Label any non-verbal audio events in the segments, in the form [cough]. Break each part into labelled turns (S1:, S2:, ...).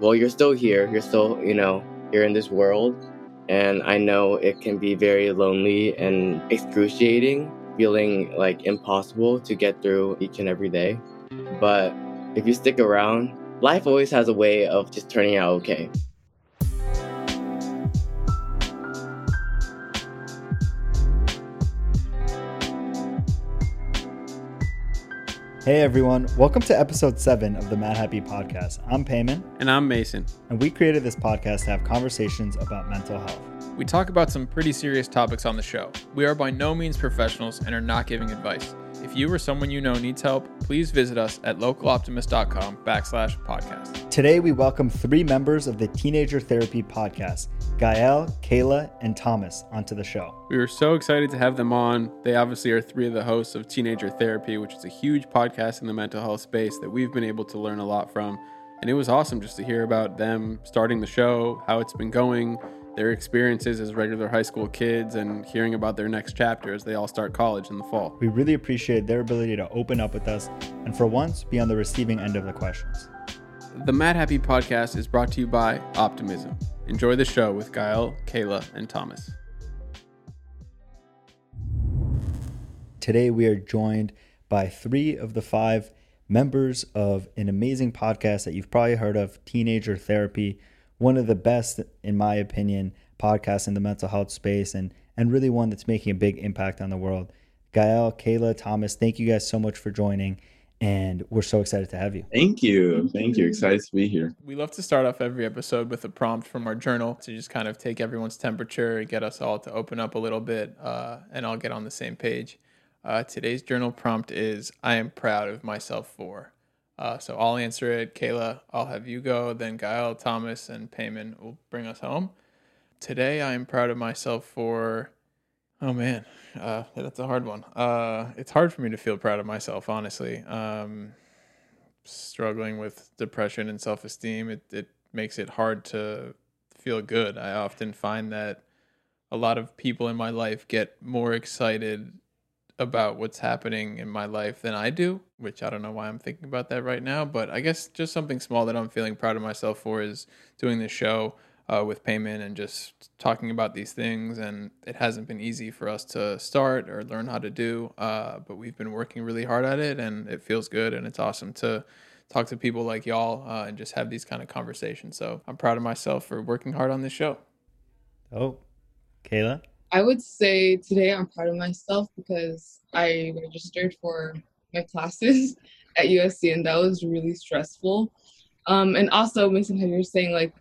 S1: well, you're still here. You're still, you know, here in this world. And I know it can be very lonely and excruciating, feeling like impossible to get through each and every day. But if you stick around, life always has a way of just turning out okay.
S2: Hey everyone, welcome to episode 7 of the Madhappy Podcast. I'm Peiman.
S3: And I'm Mason.
S2: And we created this podcast to have conversations about mental health.
S3: We talk about some pretty serious topics on the show. We are by no means professionals and are not giving advice. If you or someone you know needs help, please visit us at localoptimist.com backslash podcast.
S2: Today we welcome three members of the Teenager Therapy Podcast, Gael, Kayla, and Thomas, onto the show.
S3: We were so excited to have them on. They obviously are three of the hosts of Teenager Therapy, which is a huge podcast in the mental health space that we've been able to learn a lot from. And it was awesome just to hear about them starting the show, how it's been going, their experiences as regular high school kids and hearing about their next chapter as they all start college in the fall.
S2: We really appreciate their ability to open up with us and for once be on the receiving end of the questions.
S3: The Madhappy podcast is brought to you by Optimism. Enjoy the show with Gael, Kayla, and Thomas.
S2: Today we are joined by three of the five members of an amazing podcast that you've probably heard of, Teenager Therapy one of the best, in my opinion, podcasts in the mental health space and, and really one that's making a big impact on the world. Gael, Kayla, Thomas, thank you guys so much for joining. And we're so excited to have you.
S4: Thank you. Thank you. Excited to be here.
S3: We love to start off every episode with a prompt from our journal to just kind of take everyone's temperature, and get us all to open up a little bit, uh, and all get on the same page. Uh, today's journal prompt is I am proud of myself for. Uh, so I'll answer it. Kayla, I'll have you go. Then Gael, Thomas, and Peiman will bring us home. Today, I am proud of myself for. Oh man, uh, that's a hard one. Uh, it's hard for me to feel proud of myself, honestly. Um, struggling with depression and self esteem, it, it makes it hard to feel good. I often find that a lot of people in my life get more excited about what's happening in my life than I do, which I don't know why I'm thinking about that right now. But I guess just something small that I'm feeling proud of myself for is doing this show uh, with Peiman and just talking about these things. And it hasn't been easy for us to start or learn how to do, uh, but we've been working really hard at it and it feels good. And it's awesome to talk to people like y'all uh, and just have these kind of conversations. So I'm proud of myself for working hard on this show.
S2: Oh, Kayla?
S5: I would say today I'm proud of myself because I registered for my classes [laughs] at USC and that was really stressful. Um, and also, Mason, how you're saying like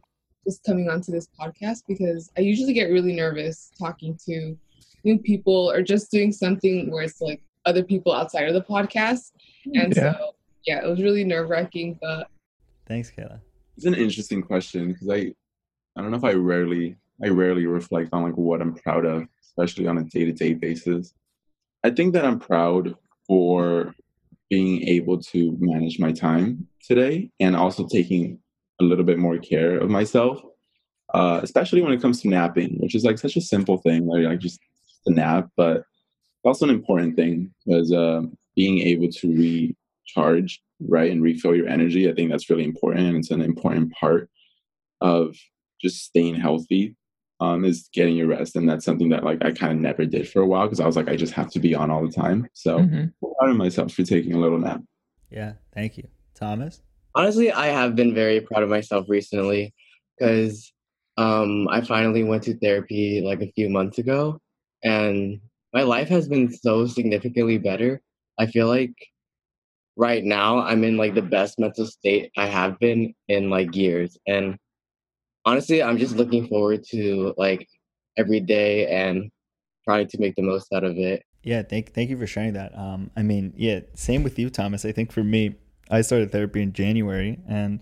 S5: just coming onto this podcast because I usually get really nervous talking to new people or just doing something where it's like other people outside of the podcast. And yeah. so, yeah, it was really nerve wracking, but.
S2: Thanks, Kayla.
S4: It's an interesting question because I, I don't know if I rarely I rarely reflect on like what I'm proud of, especially on a day to day basis. I think that I'm proud for being able to manage my time today and also taking a little bit more care of myself, uh, especially when it comes to napping, which is like such a simple thing, like, like just a nap, but also an important thing because uh, being able to recharge, right, and refill your energy, I think that's really important. And it's an important part of just staying healthy um, is getting your rest. And that's something that like I kind of never did for a while because I was like, I just have to be on all the time. So mm-hmm. proud of myself for taking a little nap.
S2: Yeah, thank you. Thomas?
S1: Honestly, I have been very proud of myself recently because um, I finally went to therapy like a few months ago and my life has been so significantly better. I feel like right now I'm in like the best mental state I have been in like years. And honestly, I'm just looking forward to like every day and trying to make the most out of it.
S2: Yeah, thank thank you for sharing that. Um, I mean, yeah, same with you, Thomas. I think for me, I started therapy in January, and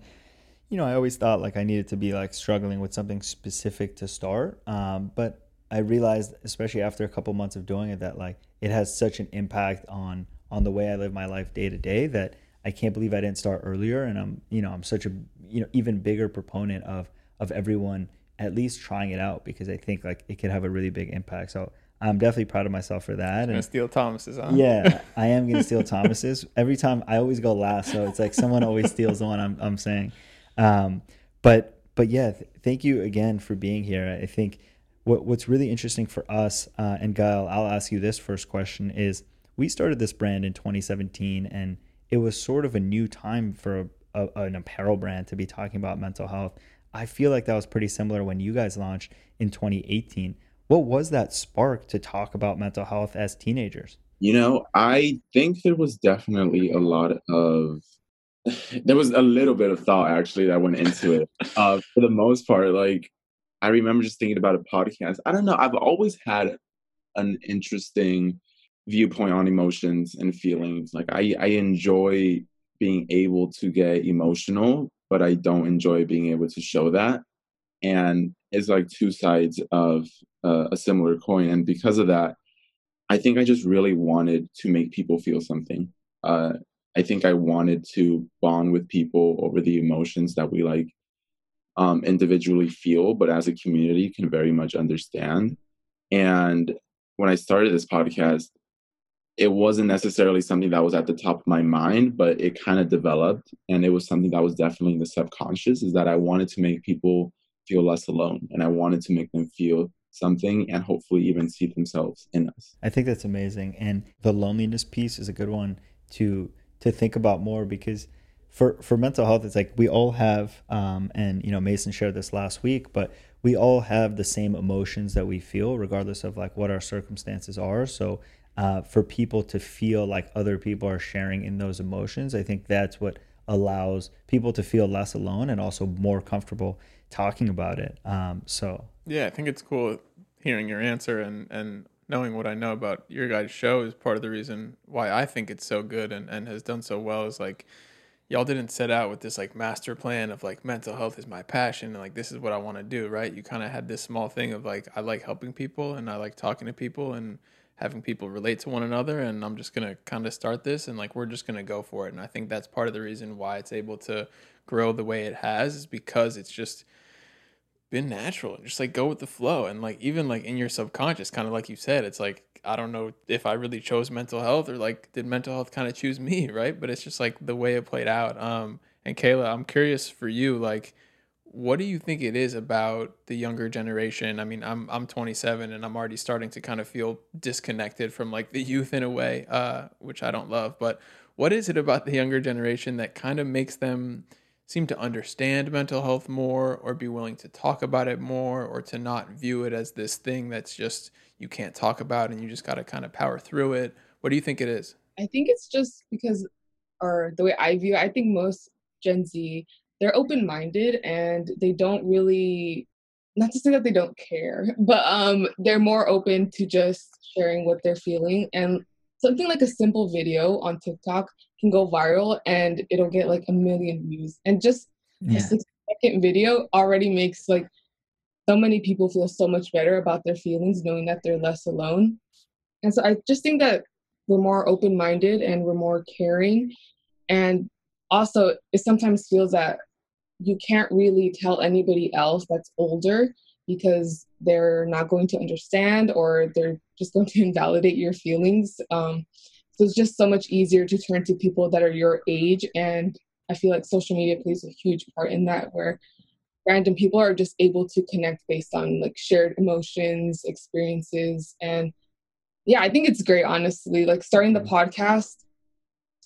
S2: you know, I always thought like I needed to be like struggling with something specific to start. Um, but I realized, especially after a couple months of doing it, that like it has such an impact on on the way I live my life day to day that I can't believe I didn't start earlier. And I'm, you know, I'm such a you know even bigger proponent of of everyone at least trying it out because I think like it could have a really big impact. So I'm definitely proud of myself for that.
S3: And steal Thomas's, huh?
S2: Yeah, [laughs] I am gonna steal Thomas's. Every time I always go last, so it's like someone always steals the one I'm I'm saying. Um, but but yeah, th- thank you again for being here. I think what what's really interesting for us, uh, and Gael, I'll ask you this first question: is we started this brand in 2017, and it was sort of a new time for a, a, an apparel brand to be talking about mental health. I feel like that was pretty similar when you guys launched in 2018. What was that spark to talk about mental health as teenagers?
S4: You know, I think there was definitely a lot of [laughs] there was a little bit of thought actually that went into it. [laughs] Uh, for the most part, like I remember just thinking about a podcast. I don't know. I've always had an interesting viewpoint on emotions and feelings. Like I, I enjoy being able to get emotional, but I don't enjoy being able to show that. And it's like two sides of uh, a similar coin. And because of that, I think I just really wanted to make people feel something. Uh, I think I wanted to bond with people over the emotions that we like um, individually feel, but as a community can very much understand. And when I started this podcast, it wasn't necessarily something that was at the top of my mind, but it kind of developed. And it was something that was definitely in the subconscious is that I wanted to make people feel less alone and I wanted to make them feel something and hopefully even see themselves in us.
S2: I think that's amazing. And the loneliness piece is a good one to to think about more because for for mental health it's like we all have um, and you know Mason shared this last week but we all have the same emotions that we feel regardless of like what our circumstances are so uh, for people to feel like other people are sharing in those emotions I think that's what allows people to feel less alone and also more comfortable talking about it um, so
S3: yeah I think it's cool hearing your answer and and knowing what I know about your guys' show is part of the reason why I think it's so good and, and has done so well is like y'all didn't set out with this like master plan of like mental health is my passion and like this is what I want to do, right? You kind of had this small thing of like I like helping people and I like talking to people and having people relate to one another and I'm just going to kind of start this and like we're just going to go for it. And I think that's part of the reason why it's able to grow the way it has is because it's just been natural. Just like go with the flow. And like even like in your subconscious kind of like you said it's like i don't know if i really chose mental health or like did mental health kind of choose me [laughs] right? But it's just like the way it played out. Um and kayla i'm curious for you like what do you think it is about the younger generation i mean i'm i'm 27 and i'm already starting to kind of feel disconnected from like the youth in a way uh which i don't love but what is it about the younger generation that kind of makes them seem to understand mental health more or be willing to talk about it more or to not view it as this thing that's just you can't talk about and you just got to kind of power through it. What do you think it is?
S5: I think it's just because, or the way I view it, I think most Gen Z, they're open minded and they don't really, not to say that they don't care, [laughs] but um, they're more open to just sharing what they're feeling. And something like a simple video on TikTok can go viral and it'll get like a million views. And just yeah. a six second video already makes like so many people feel so much better about their feelings knowing that they're less alone. And so I just think that we're more open minded and we're more caring. And also, it sometimes feels that you can't really tell anybody else that's older because they're not going to understand or they're just going to [laughs] invalidate your feelings. Um, so it's just so much easier to turn to people that are your age. And I feel like social media plays a huge part in that, where random people are just able to connect based on like shared emotions, experiences. And yeah, I think it's great, honestly. Like starting the podcast,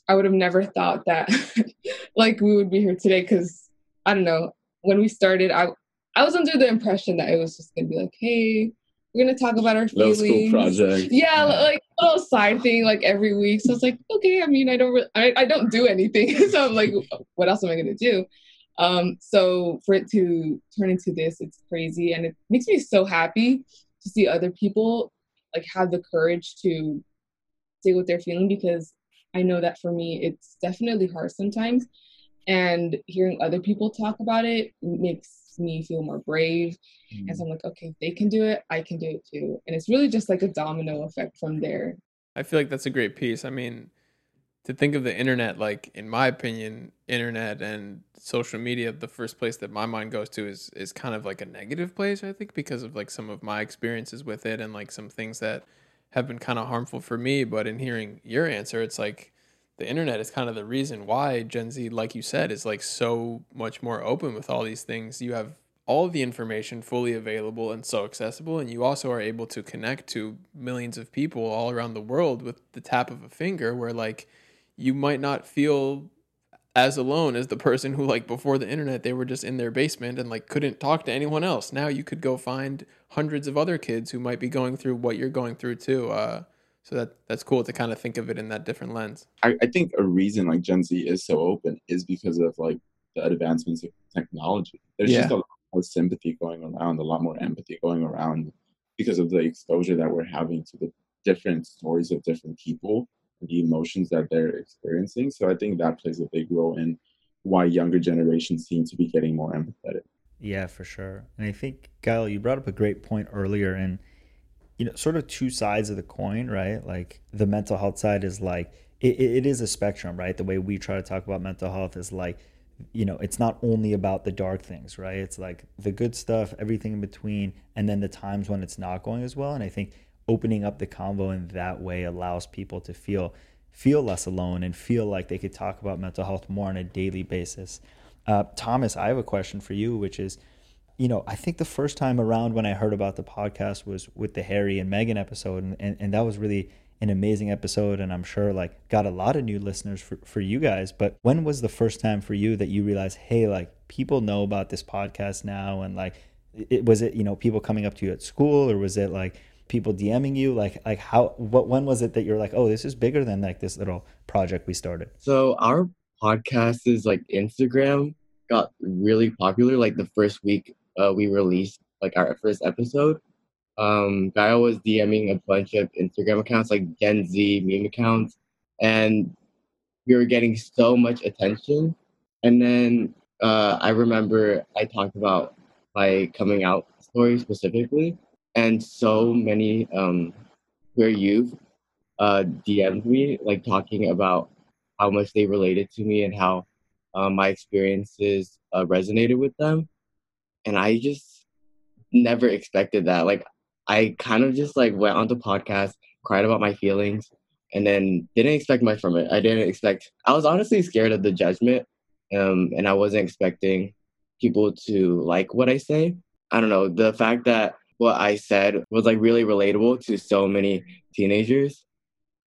S5: I would have never thought that [laughs] like we would be here today because I don't know. When we started, I I was under the impression that it was just gonna be like, hey, we're gonna talk about our feelings. Little school project. Yeah, like a little side thing, like every week. So it's like, okay. I mean, I don't, re- I, I don't do anything. [laughs] so I'm like, what else am I gonna do? Um, so for it to turn into this, it's crazy, and it makes me so happy to see other people like have the courage to say what they're feeling because I know that for me, it's definitely hard sometimes. And hearing other people talk about it makes me feel more brave. Mm. And so I'm like, okay, if they can do it, I can do it too. And it's really just like a domino effect from there.
S3: I feel like that's a great piece. I mean, to think of the internet, like in my opinion, internet and social media, the first place that my mind goes to is is kind of like a negative place, I think, because of like some of my experiences with it and like some things that have been kind of harmful for me. But in hearing your answer, it's like the internet is kind of the reason why Gen Z, like you said, is like so much more open with all these things. You have all the information fully available and so accessible, and you also are able to connect to millions of people all around the world with the tap of a finger, where like you might not feel as alone as the person who like before the internet they were just in their basement and like couldn't talk to anyone else now you could go find hundreds of other kids who might be going through what you're going through too uh, so that that's cool to kind of think of it in that different lens
S4: I, I think a reason like gen z is so open is because of like the advancements of technology there's
S3: Yeah.
S4: just a lot more sympathy going around a lot more empathy going around because of the exposure that we're having to the different stories of different people and the emotions that they're experiencing so i think that plays a big role in why younger generations seem to be getting more empathetic
S2: Yeah, for sure. And I think, Gael, you brought up a great point earlier, and you know, sort of two sides of the coin, right? Like the mental health side is like it, it is a spectrum, right? The way we try to talk about mental health is like, you know, it's not only about the dark things, right? It's like the good stuff, everything in between, and then the times when it's not going as well. And I think opening up the convo in that way allows people to feel feel less alone and feel like they could talk about mental health more on a daily basis. Uh, Thomas, I have a question for you, which is, you know, I think the first time around when I heard about the podcast was with the Harry and Meghan episode, and, and, and that was really an amazing episode, and I'm sure like got a lot of new listeners for, for you guys. But when was the first time for you that you realized, hey, like people know about this podcast now, and like, it was it you know people coming up to you at school, or was it like people DMing you, like like how what when was it that you're like, oh, this is bigger than like this little project we started?
S1: So our podcast is like Instagram got really popular like the first week uh, we released like our first episode. Um, Gael was DMing a bunch of Instagram accounts like Gen Z meme accounts, and we were getting so much attention. And then uh, I remember I talked about my coming out story specifically, and so many um, queer youth uh, DM'd me like talking about how much they related to me and how uh, my experiences uh, resonated with them. And I just never expected that. Like, I kind of just like went on the podcast, cried about my feelings, and then didn't expect much from it. I didn't expect. I was honestly scared of the judgment, um, and I wasn't expecting people to like what I say. I don't know. The fact that what I said was like really relatable to so many teenagers,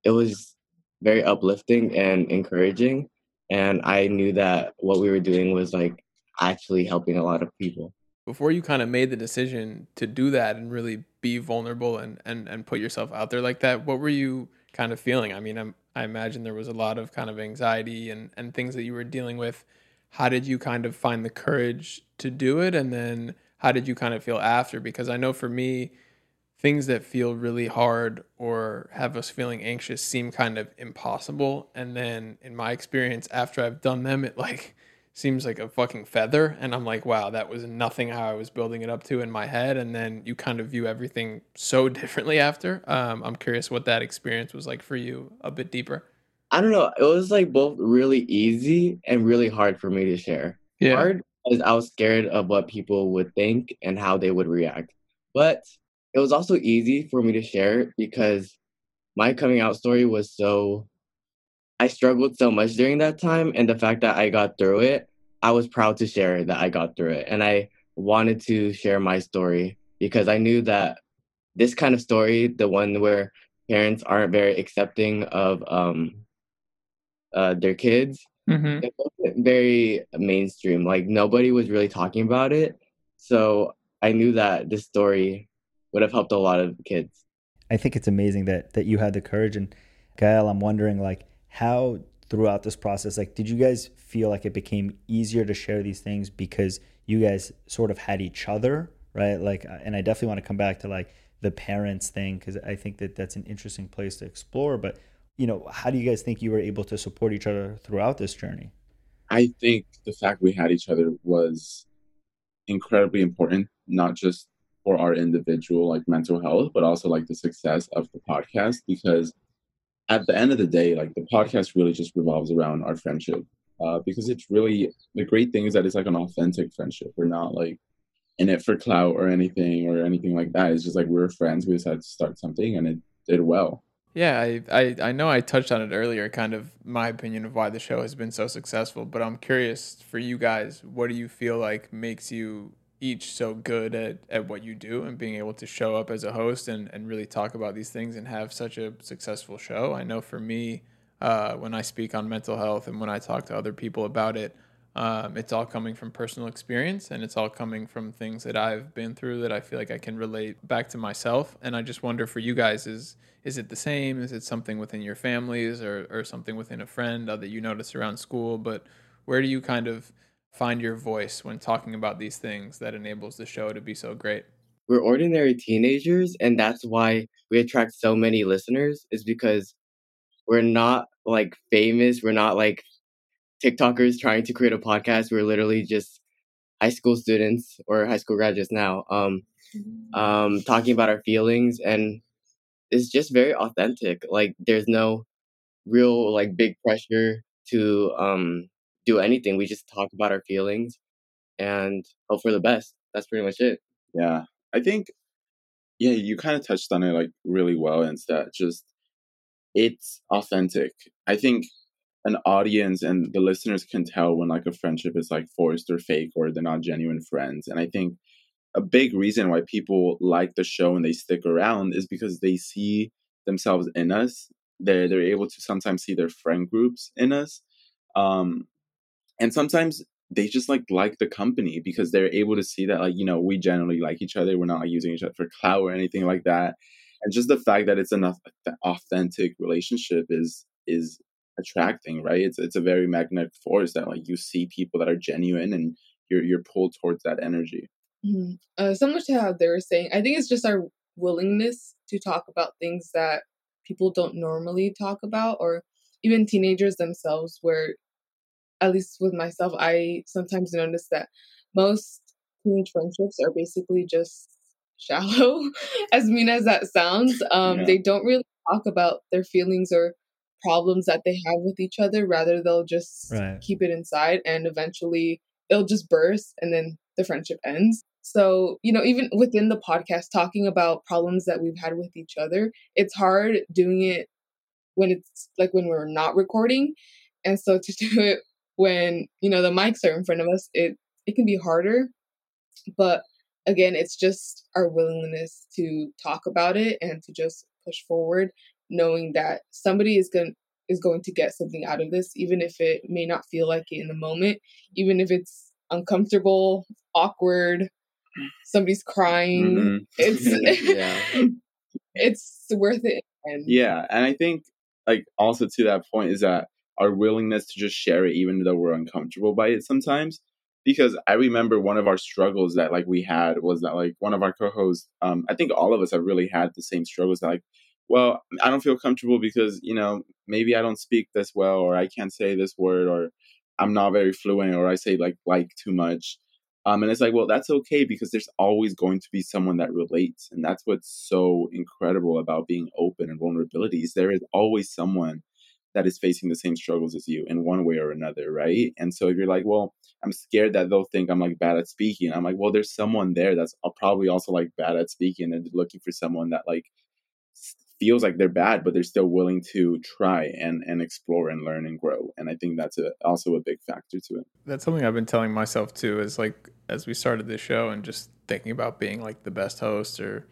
S1: it was very uplifting and encouraging. And I knew that what we were doing was like actually helping a lot of people.
S3: Before you kind of made the decision to do that and really be vulnerable and, and, and put yourself out there like that, what were you kind of feeling? I mean, I'm, I imagine there was a lot of kind of anxiety and, and things that you were dealing with. How did you kind of find the courage to do it? And then how did you kind of feel after? Because I know for me, things that feel really hard or have us feeling anxious seem kind of impossible. And then in my experience, after I've done them, it like seems like a fucking feather. And I'm like, wow, that was nothing how I was building it up to in my head. And then you kind of view everything so [laughs] differently after. Um, I'm curious what that experience was like for you a bit deeper.
S1: I don't know. It was like both really easy and really hard for me to share. yeah. Hard because I was scared of what people would think and how they would react. But it was also easy for me to share because my coming out story was so I struggled so much during that time and the fact that I got through it, I was proud to share that I got through it and I wanted to share my story because I knew that this kind of story, the one where parents aren't very accepting of um uh their kids,
S3: Mm-hmm.
S1: it wasn't very mainstream. Like nobody was really talking about it. So I knew that this story would have helped a lot of kids.
S2: I think it's amazing that that you had the courage. And Gael, I'm wondering like how throughout this process, like did you guys feel like it became easier to share these things because you guys sort of had each other, right? Like, uh, and I definitely want to come back to like the parents thing because I think that that's an interesting place to explore. But you know, how do you guys think you were able to support each other throughout this journey?
S4: I think the fact we had each other was incredibly important, not just for our individual like mental health, but also like the success of the podcast. Because at the end of the day, like the podcast really just revolves around our friendship. Uh, because it's really the great thing is that it's like an authentic friendship. We're not like in it for clout or anything or anything like that. It's just like we're friends. We decided to start something and it did well.
S3: Yeah, I, I, I know I touched on it earlier, kind of my opinion of why the show has been so successful, but I'm curious for you guys, what do you feel like makes you each so good at, at what you do and being able to show up as a host and, and really talk about these things and have such a successful show? I know for me, uh, when I speak on mental health and when I talk to other people about it, um, it's all coming from personal experience and it's all coming from things that I've been through that I feel like I can relate back to myself. And I just wonder for you guys, is is it the same? Is it something within your families or, or something within a friend that you notice around school? But where do you kind of find your voice when talking about these things that enables the show to be so great?
S1: We're ordinary teenagers, and that's why we attract so many listeners, is because we're not like famous. We're not like TikTokers trying to create a podcast. We're literally just high school students or high school graduates now, um, mm-hmm. um, talking about our feelings, and it's just very authentic. Like there's no real like big pressure to um, do anything. We just talk about our feelings and hope for the best. That's pretty much it.
S4: Yeah, I think yeah, you kind of touched on it like really well. And that just it's authentic. I think an audience and the listeners can tell when like a friendship is like forced or fake or they're not genuine friends. And I think a big reason why people like the show and they stick around is because they see themselves in us. They're they're able to sometimes see their friend groups in us. Um, and sometimes they just like like the company because they're able to see that like you know we generally like each other we're not like, using each other for clout or anything like that and just the fact that it's an authentic relationship is is attracting, right? It's it's a very magnetic force that like you see people that are genuine and you're you're pulled towards that energy.
S5: Mm-hmm. Uh, similar to how they were saying, I think it's just our willingness to talk about things that people don't normally talk about, or even teenagers themselves. Where, at least with myself, I sometimes notice that most teenage friendships are basically just [laughs] shallow. as mean as that sounds, um, yeah. they don't really talk about their feelings or problems that they have with each other rather they'll just right. keep it inside and eventually it'll just burst and then the friendship ends so you know even within the podcast talking about problems that we've had with each other it's hard doing it when it's like when we're not recording and so to [laughs] do it when you know the mics are in front of us it it can be harder but again it's just our willingness to talk about it and to just push forward knowing that somebody is going is going to get something out of this even if it may not feel like it in the moment even if it's uncomfortable awkward somebody's crying mm-hmm. it's [laughs] yeah. [laughs] it's worth it
S4: and yeah and i think like also to that point is that our willingness to just share it even though we're uncomfortable by it sometimes because i remember one of our struggles that like we had was that like one of our co-hosts um i think all of us have really had the same struggles that like well, I don't feel comfortable because, you know, maybe I don't speak this well or I can't say this word or I'm not very fluent or I say like like too much. Um, and it's like, well, that's okay because there's always going to be someone that relates. And that's what's so incredible about being open and vulnerability is there is always someone that is facing the same struggles as you in one way or another, right? And so if you're like, well, I'm scared that they'll think I'm like bad at speaking, I'm like, well, there's someone there that's probably also like bad at speaking and looking for someone that like feels like they're bad, but they're still willing to try and, and explore and learn and grow. And I think that's a, also a big factor to it.
S3: That's something I've been telling myself too, is like, as we started this show and just thinking about being like the best host or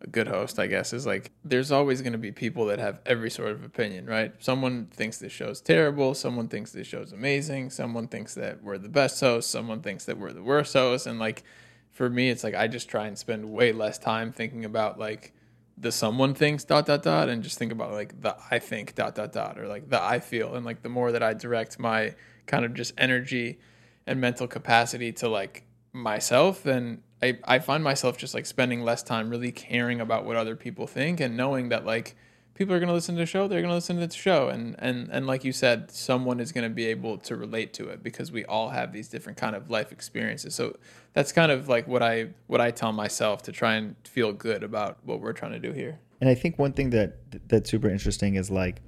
S3: a good host, I guess, is like, there's always going to be people that have every sort of opinion, right? Someone thinks this show's terrible. Someone thinks this show's amazing. Someone thinks that we're the best host. Someone thinks that we're the worst host. And like, for me, it's like, I just try and spend way less time thinking about like, the someone thinks dot dot dot and just think about like the I think dot dot dot or like the I feel and like the more that I direct my kind of just energy and mental capacity to like myself then I, I find myself just like spending less time really caring about what other people think and knowing that like people are going to listen to the show they're going to listen to the show. And and and like you said someone is going to be able to relate to it because we all have these different kind of life experiences. So that's kind of like what i what i tell myself to try and feel good about what we're trying to do here.
S2: And i think one thing that that's super interesting is like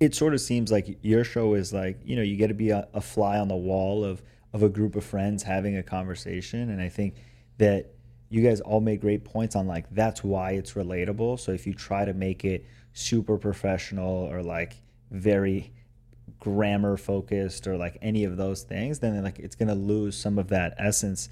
S2: it sort of seems like your show is like you know you get to be a, a fly on the wall of of a group of friends having a conversation and i think that you guys all made great points on like that's why it's relatable. So if you try to make it super professional or like very grammar focused or like any of those things, then like it's gonna lose some of that essence.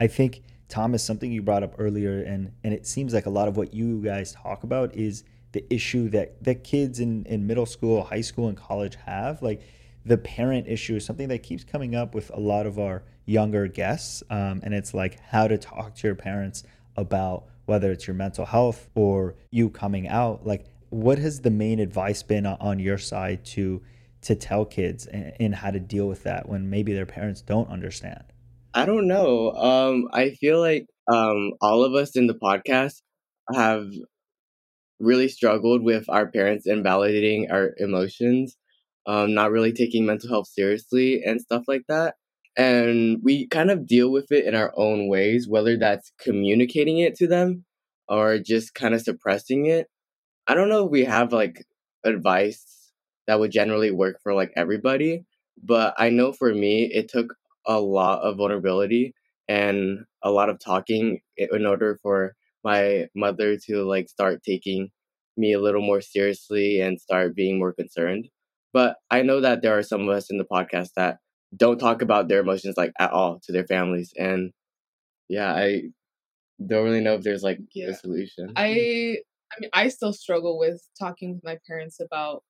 S2: I think Thomas, something you brought up earlier, and and it seems like a lot of what you guys talk about is the issue that that kids in in middle school, high school, and college have. Like the parent issue is something that keeps coming up with a lot of our younger guests, um, and it's like how to talk to your parents about whether it's your mental health or you coming out. Like, what has the main advice been on your side to to tell kids and, how to deal with that when maybe their parents don't understand?
S1: I don't know. Um, I feel like um, all of us in the podcast have really struggled with our parents invalidating our emotions, um, not really taking mental health seriously, and stuff like that. And we kind of deal with it in our own ways, whether that's communicating it to them or just kind of suppressing it. I don't know if we have like advice that would generally work for like everybody, but I know for me, it took a lot of vulnerability and a lot of talking in order for my mother to like start taking me a little more seriously and start being more concerned. But I know that there are some of us in the podcast that don't talk about their emotions like at all to their families. And yeah, I don't really know if there's like yeah. a solution.
S5: I I mean I still struggle with talking with my parents about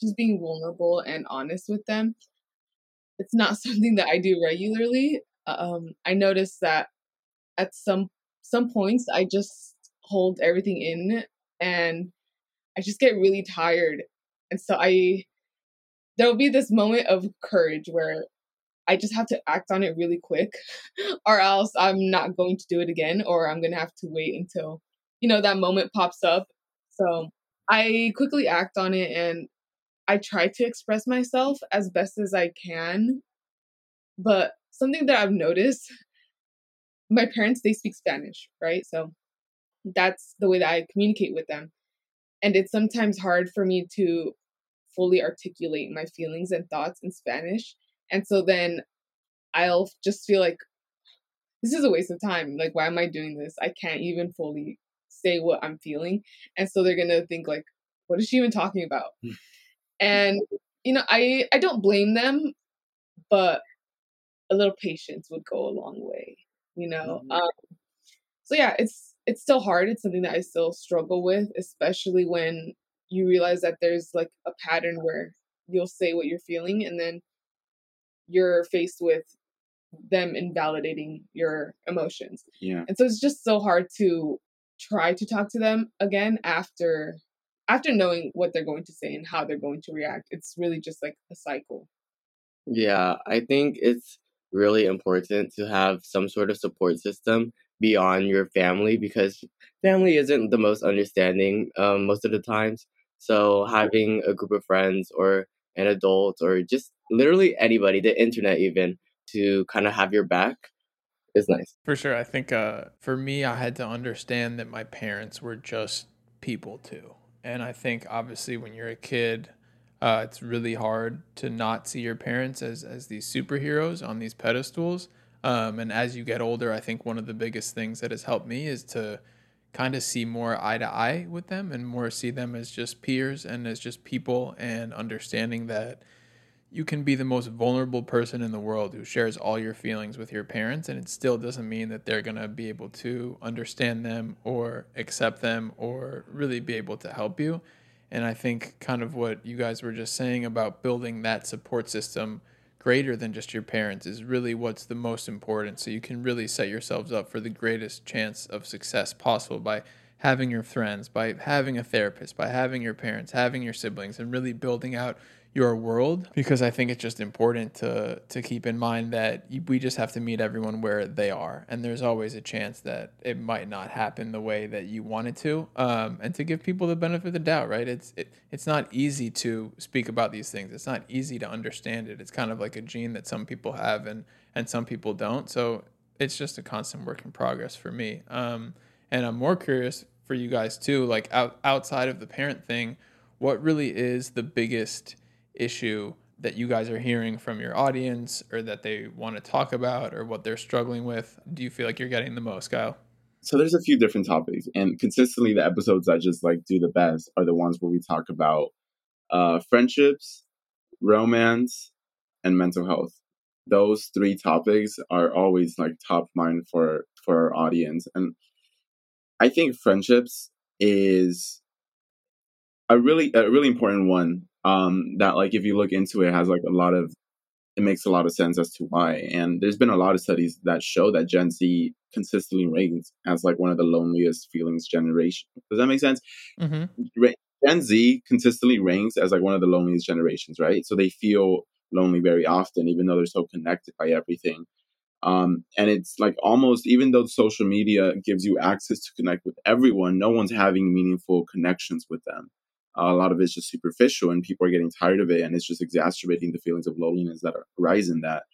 S5: just being vulnerable and honest with them it's not [laughs] something that I do regularly. Um, I noticed that at some some points I just hold everything in and I just get really tired. And so I there will be this moment of courage where I just have to act on it really quick [laughs] or else I'm not going to do it again or I'm going to have to wait until you know that moment pops up. So I quickly act on it and I try to express myself as best as I can. But something that I've noticed, my parents, they speak Spanish, right? So that's the way that I communicate with them. And it's sometimes hard for me to fully articulate my feelings and thoughts in Spanish. And so then I'll just feel like this is a waste of time. Like, why am I doing this? I can't even fully say what I'm feeling. And so they're going to think, like, what is she even talking about? Hmm and you know i i don't blame them but a little patience would go a long way you know mm-hmm. um, so yeah it's it's still hard it's something that i still struggle with especially when you realize that there's like a pattern where you'll say what you're feeling and then you're faced with them invalidating your emotions
S4: yeah
S5: and so it's just so hard to try to talk to them again after after knowing what they're going to say and how they're going to react, it's really just like a cycle.
S1: Yeah, I think it's really important to have some sort of support system beyond your family because family isn't the most understanding um, most of the times. So having a group of friends or an adult or just literally anybody, the internet even, to kind of have your back is nice.
S3: For sure. I think uh, for me, I had to understand that my parents were just people too. And I think obviously when you're a kid, uh, it's really hard to not see your parents as, as these superheroes on these pedestals. Um, and as you get older, I think one of the biggest things that has helped me is to kind of see more eye to eye with them and more see them as just peers and as just people and understanding that you can be the most vulnerable person in the world who shares all your feelings with your parents and it still doesn't mean that they're going to be able to understand them or accept them or really be able to help you. And i think kind of what you guys were just saying about building that support system greater than just your parents is really what's the most important. So you can really set yourselves up for the greatest chance of success possible by having your friends by having a therapist by having your parents having your siblings and really building out your world because I think it's just important to to keep in mind that we just have to meet everyone where they are, and there's always a chance that it might not happen the way that you want it to, um, and to give people the benefit of the doubt. Right? It's it, it's not easy to speak about these things. It's not easy to understand it. It's kind of like a gene that some people have and and some people don't. So it's just a constant work in progress for me. Um, and I'm more curious for you guys too, like out, outside of the parent thing, what really is the biggest issue that you guys are hearing from your audience or that they want to talk about or what they're struggling with? Do you feel like you're getting the most, Gael?
S4: so there's a few different topics, and consistently the episodes i just like do the best are the ones where we talk about uh, friendships, romance, and mental health. Those three topics are always like top mind for for our audience, and I think friendships is a really a really important one. Um, that like if you look into it, has like a lot of it makes a lot of sense as to why. And there's been a lot of studies that show that Gen Z consistently ranks as like one of the loneliest feelings generation. Does that make sense? Mm-hmm. Gen Z consistently ranks as like one of the loneliest generations, right? So they feel lonely very often, even though they're so connected by everything. Um, and it's like almost, even though social media gives you access to connect with everyone, no one's having meaningful connections with them. A lot of it's just superficial, and people are getting tired of it, and it's just exacerbating the feelings of loneliness that arise in that.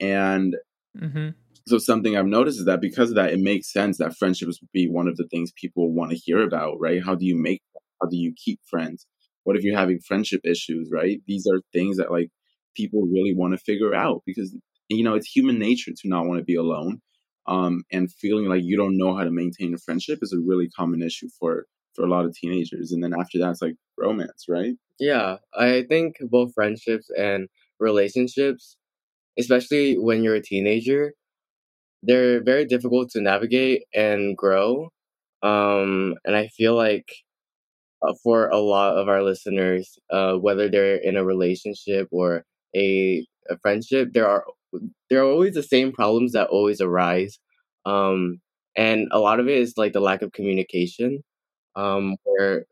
S4: And mm-hmm. so, something I've noticed is that because of that, it makes sense that friendships would be one of the things people want to hear about, right? How do you make, how do you keep friends? What if you're having friendship issues, right? These are things that like people really want to figure out because you know it's human nature to not want to be alone um, and feeling like you don't know how to maintain a friendship is a really common issue for for a lot of teenagers and then after that it's like romance right?
S1: Yeah i think both friendships and relationships especially when you're a teenager they're very difficult to navigate and grow um, and i feel like uh, for a lot of our listeners uh, whether they're in a relationship or a, a friendship there are there are always the same problems that always arise um, and a lot of it is like the lack of communication um, where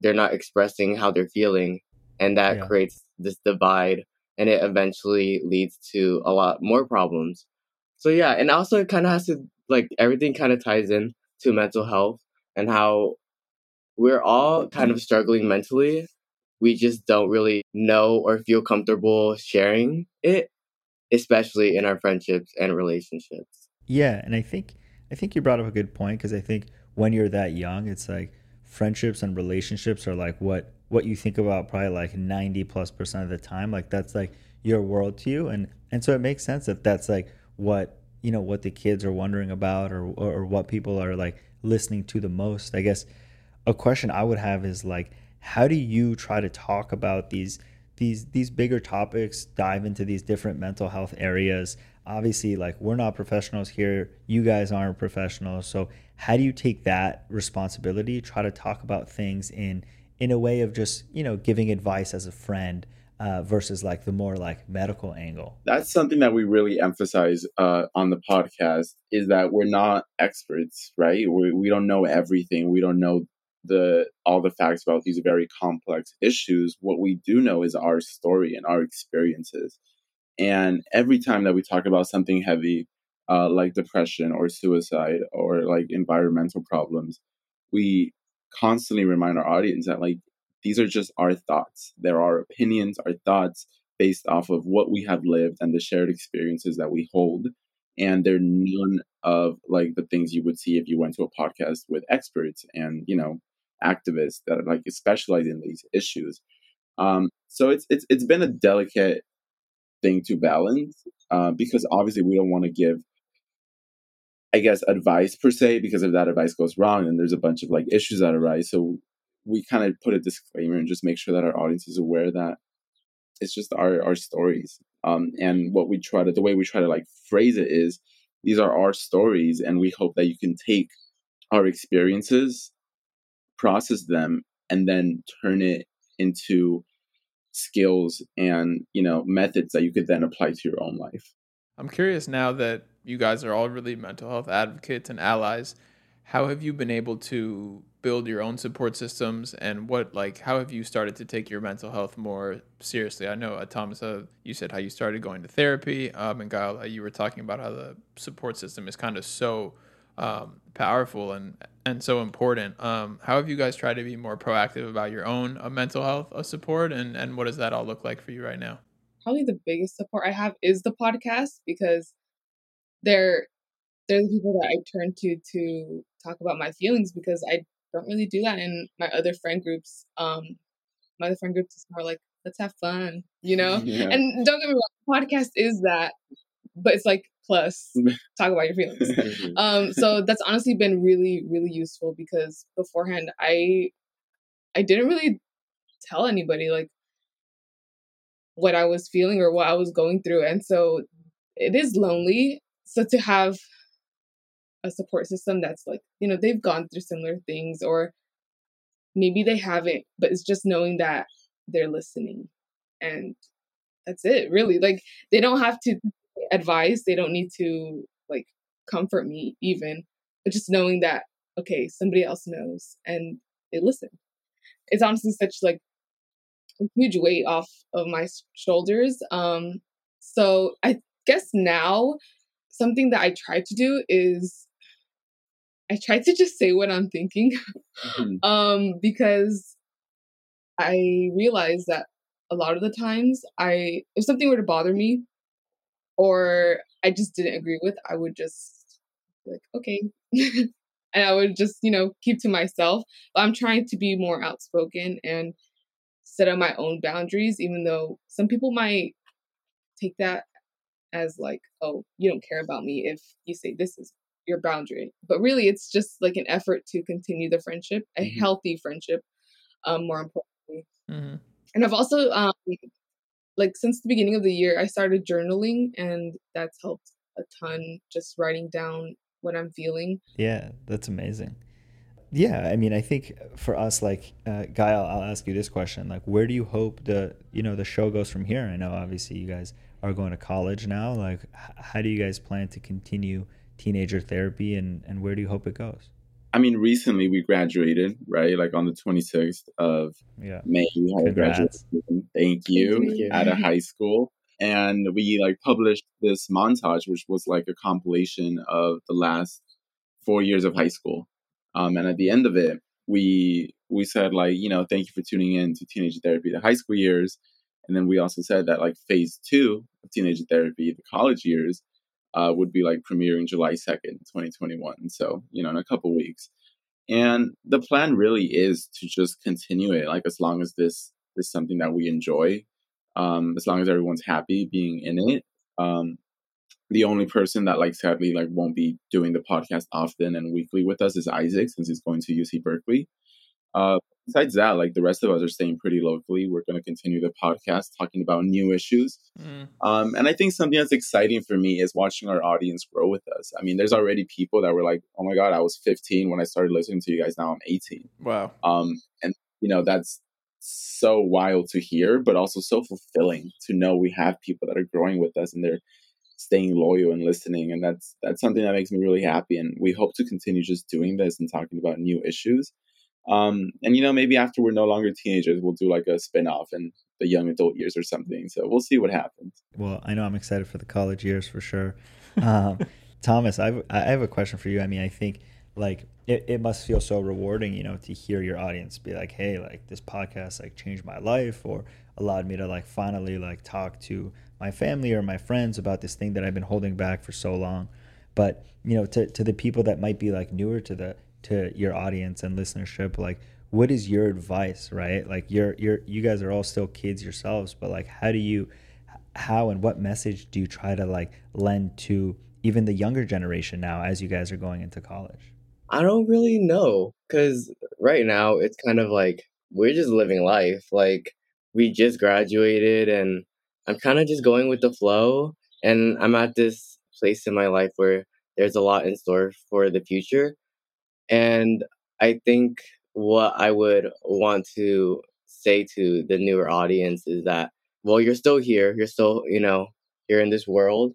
S1: they're not expressing how they're feeling and that yeah. creates this divide and it eventually leads to a lot more problems. So yeah and also it kind of has to like everything kind of ties in to mental health and how we're all kind of struggling mentally. We just don't really know or feel comfortable sharing it especially in our friendships and relationships.
S2: Yeah and i think i think you brought up a good point because i think when you're that young it's like friendships and relationships are like what what you think about probably like 90 plus percent of the time like that's like your world to you. And and so it makes sense that that's like what you know what the kids are wondering about or or what people are like listening to the most. I guess a question i would have is like how do you try to talk about these these these bigger topics dive into these different mental health areas? Obviously like we're not professionals here. You guys aren't professionals. So how do you take that responsibility try to talk about things in in a way of just you know giving advice as a friend uh, versus like the more like medical angle?
S4: That's something that we really emphasize uh, on the podcast is that we're not experts right? We, we don't know everything. We don't know the all the facts about these very complex issues. What we do know is our story and our experiences. And every time that we talk about something heavy, uh, like depression or suicide or like environmental problems, we constantly remind our audience that like these are just our thoughts. There are opinions, our thoughts based off of what we have lived and the shared experiences that we hold. And they're none of like the things you would see if you went to a podcast with experts and, you know, activists that are like specialize in these issues. Um, so it's it's it's been a delicate thing to balance uh, because obviously we don't want to give i guess advice per se because if that advice goes wrong then there's a bunch of like issues that arise. So we kind of put a disclaimer and just make sure that our audience is aware that it's just our our stories. Um and what we try to the way we try to like phrase it is these are our stories and we hope that you can take our experiences process them and then turn it into skills and you know methods that you could then apply to your own life.
S3: I'm curious now that you guys are all really mental health advocates and allies how have you been able to build your own support systems and what like how have you started to take your mental health more seriously i know uh, thomas uh, you said how you started going to therapy um, and Gael, uh, you were talking about how the support system is kind of so um, powerful and and so important. Um, how have you guys tried to be more proactive about your own uh, mental health uh, support, and and what does that all look like for you right now?
S5: Probably the biggest support I have is the podcast because they're they're the people that I turn to to talk about my feelings because I don't really do that in my other friend groups. Um, my other friend groups is more like let's have fun, you [laughs] know. Yeah. And don't get me wrong, podcast is that, but it's like plus [laughs] talk about your feelings.
S1: Mhm.
S5: um, so that's honestly been really, really useful because beforehand I I didn't really tell anybody like what I was feeling or what I was going through. And so it is lonely. So to have a support system that's like, you know, they've gone through similar things or maybe they haven't, but it's just knowing that they're listening. And that's it, really. Like they don't have to [laughs] advise, they don't need to like comfort me even, but just knowing that okay, somebody else knows and they listen. It's honestly such like a huge weight off of my shoulders. Um, so I guess now something that I try to do is I try to just say what I'm thinking,
S4: Mhm.
S5: um, because I realize that a lot of the times I if something were to bother me or I just didn't agree with, I would just be like, okay. [laughs] and I would just, you know, keep to myself. But I'm trying to be more outspoken and set up my own boundaries, even though some people might take that as like, oh, you don't care about me if you say this is your boundary. But really, it's just like an effort to continue the friendship, a
S4: Mhm.
S5: healthy friendship, um, more importantly.
S3: Mm-hmm.
S5: And I've also, um, like, since the beginning of the year, I started journaling, and that's helped a ton. Just writing down what I'm feeling.
S2: Yeah, that's amazing. Yeah, I mean, I think for us, like, uh, Gael, I'll, I'll ask you this question: like, where do you hope the you know the show goes from here? I know obviously you guys are going to college now. Like, how do you guys plan to continue teenager therapy, and and where do you hope it goes?
S4: I mean, recently we graduated, right? Like on the 26th of
S2: Yeah,
S4: May, we had a graduation. Thank you,
S5: Thank
S1: you.
S4: at a high school. And we like published this montage, which was like a compilation of the last four years of high school. Um, and at the end of it, we we said like, you know, thank you for tuning in to Teenage Therapy, the high school years. And then we also said that like phase two of Teenage Therapy, the college years, uh, would be like premiering July 2nd, 2021. So, you know, in a couple weeks. And the plan really is to just continue it, like as long as this is something that we enjoy, um, as long as everyone's happy being in it. Um, the only person that like sadly like won't be doing the podcast often and weekly with us is Isaac since he's going to UC Berkeley. Uh, besides that, like the rest of us are staying pretty locally. We're going to continue the podcast talking about new issues.
S3: Mm.
S4: Um, and I think something that's exciting for me is watching our audience grow with us. I mean, there's already people that were like, "Oh my god, I was 15 when I started listening to you guys. Now I'm 18."
S3: Wow.
S4: Um, and you know that's so wild to hear, but also so fulfilling to know we have people that are growing with us and they're staying loyal and listening. And that's that's something that makes me really happy. And we hope to continue just doing this and talking about new issues. Um, and you know, maybe after we're no longer teenagers, we'll do like a spin-off in the young adult years or something. So we'll see what happens.
S2: Well, I know I'm excited for the college years for sure. Um, [laughs] Thomas, I've, I have a question for you. I mean, I think like it, it must feel so rewarding, you know, to hear your audience be like, hey, like this podcast like changed my life or allowed me to like finally like talk to my family or my friends about this thing that I've been holding back for so long. But, you know, to, to the people that might be like newer to the to your audience and listenership, like what is your advice, right? Like you're you're you guys are all still kids yourselves, but like how do you how and what message do you try to like lend to even the younger generation now as you guys are going into college?
S1: I don't really know because right now it's kind of like we're just living life. Like we just graduated and I'm kind of just going with the flow. And I'm at this place in my life where there's a lot in store for the future. And I think what I would want to say to the newer audience is that, well, you're still here. You're still, you know, here in this world.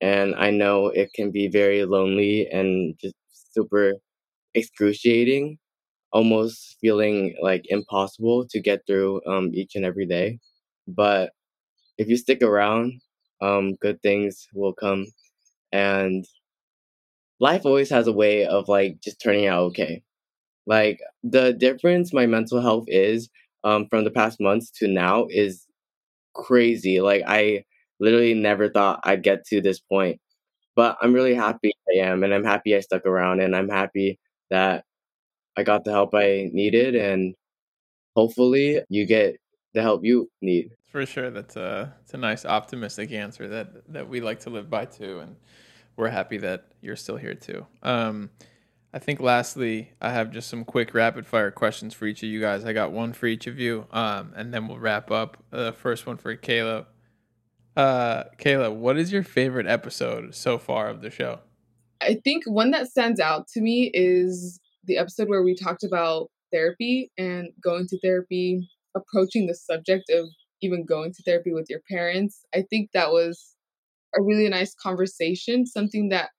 S1: And I know it can be very lonely and just super excruciating, almost feeling like impossible to get through um, each and every day. But if you stick around, um, good things will come. And life always has a way of like just turning out okay. Like the difference my mental health is um, from the past months to now is crazy. Like I literally never thought I'd get to this point. But I'm really happy I am, and I'm happy I stuck around, and I'm happy that I got the help I needed, and hopefully you get the help you need.
S3: For sure, that's a it's a nice optimistic answer that that we like to live by too. And we're happy that you're still here too. Um, I think lastly, I have just some quick rapid fire questions for each of you guys. I got one for each of you, um, and then we'll wrap up. The first one for Kayla. Uh, Kayla, what is your favorite episode so far of the show?
S5: I think one that stands out to me is the episode where we talked about therapy and going to therapy, approaching the subject of even going to therapy with your parents. I think that was a really nice conversation, something that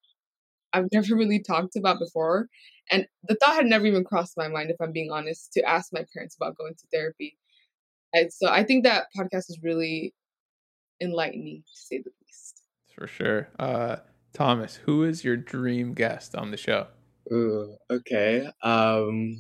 S5: I've [laughs] never really talked about before. And the thought had never even crossed my mind, if I'm being honest, to ask my parents about going to therapy. And so I think that podcast is really enlightening, to say the least.
S3: For sure. Uh, Thomas, who is your dream guest on the show?
S1: Ooh, okay. Um,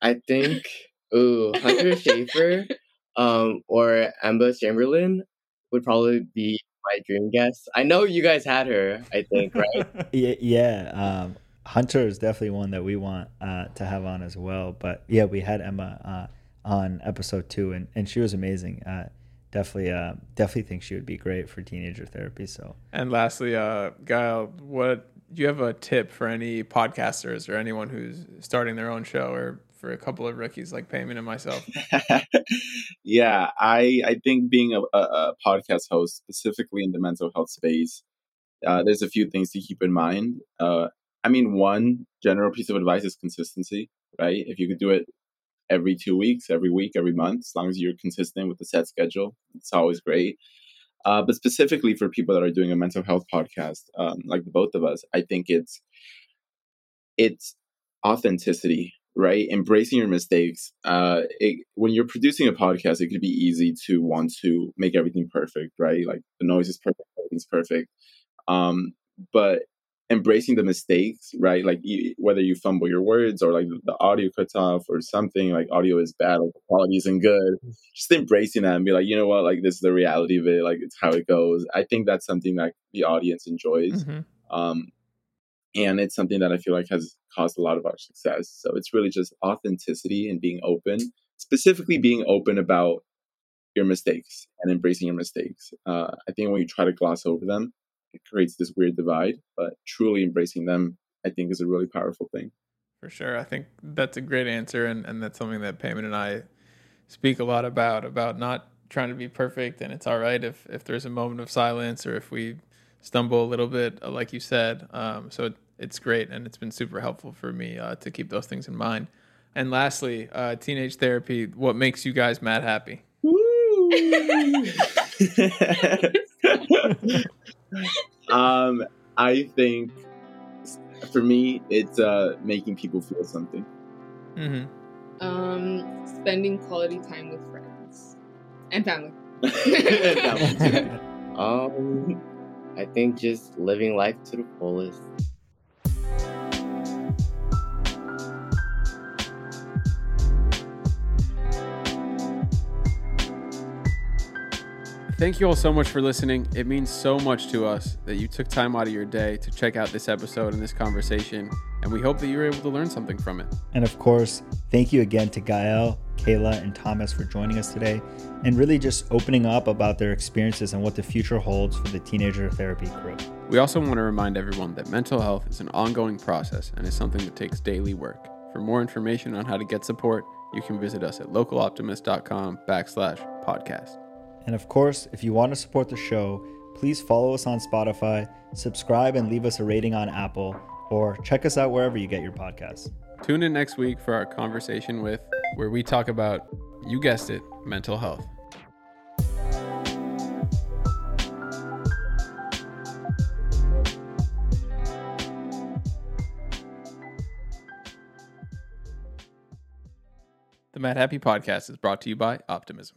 S1: I think ooh Hunter Schafer, [laughs] um, or Emma Chamberlain would probably be my dream guest. I know you guys had her. I think right. [laughs]
S2: yeah, yeah. Um, Hunter is definitely one that we want uh, to have on as well. But yeah, we had Emma uh, on episode two, and, and she was amazing. Uh, definitely, uh, definitely think she would be great for teenager therapy. So.
S3: And lastly, uh, Gael, what do you have a tip for any podcasters or anyone who's starting their own show or for a couple of rookies like Peiman and myself? [laughs]
S4: yeah, I I think being a, a, podcast host, specifically in the mental health space, uh, there's a few things to keep in mind. Uh, I mean, one general piece of advice is consistency, right? If you could do it every two weeks, every week, every month, as long as you're consistent with the set schedule, it's always great. Uh, but specifically for people that are doing a mental health podcast, um, like both of us, I think it's it's authenticity, right? Embracing your mistakes. Uh, it, when you're producing a podcast, it could be easy to want to make everything perfect, right? Like the noise is perfect, everything's perfect. Um, but embracing the mistakes, right? Like whether you fumble your words or like the audio cuts off or something, like audio is bad or quality isn't good. Just embracing that and be like, you know what, like this is the reality of it. Like it's how it goes. I think that's something that the audience enjoys. Mm-hmm. Um, and it's something that I feel like has caused a lot of our success. So it's really just authenticity and being open, specifically being open about your mistakes and embracing your mistakes. Uh, I think when you try to gloss over them, it creates this weird divide. But truly embracing them, I think, is a really powerful thing.
S3: For sure, I think that's a great answer, and and that's something that Peiman and I speak a lot about about not trying to be perfect, and it's all right if if there's a moment of silence or if we stumble a little bit, uh, like you said. Um, so it's great, and it's been super helpful for me uh, to keep those things in mind. And lastly, uh, teenage therapy. What makes you guys mad happy? [laughs]
S4: um, I think for me, it's uh, making people feel something.
S5: Mm-hmm. Um, spending quality time with friends and family. [laughs] [laughs]
S1: um, I think just living life to the fullest.
S3: Thank you all so much for listening. It means so much to us that you took time out of your day to check out this episode and this conversation, and we hope that you were able to learn something from it.
S2: And of course, thank you again to Gael, Kayla, and Thomas for joining us today and really just opening up about their experiences and what the future holds for the Teenager Therapy crew.
S3: We also want to remind everyone that mental health is an ongoing process and is something that takes daily work. For more information on how to get support, you can visit us at localoptimist.com backslash podcast.
S2: And of course, if you want to support the show, please follow us on Spotify, subscribe, and leave us a rating on Apple, or check us out wherever you get your podcasts.
S3: Tune in next week for our conversation with, where we talk about, you guessed it, mental health. The Madhappy Podcast is brought to you by Optimism.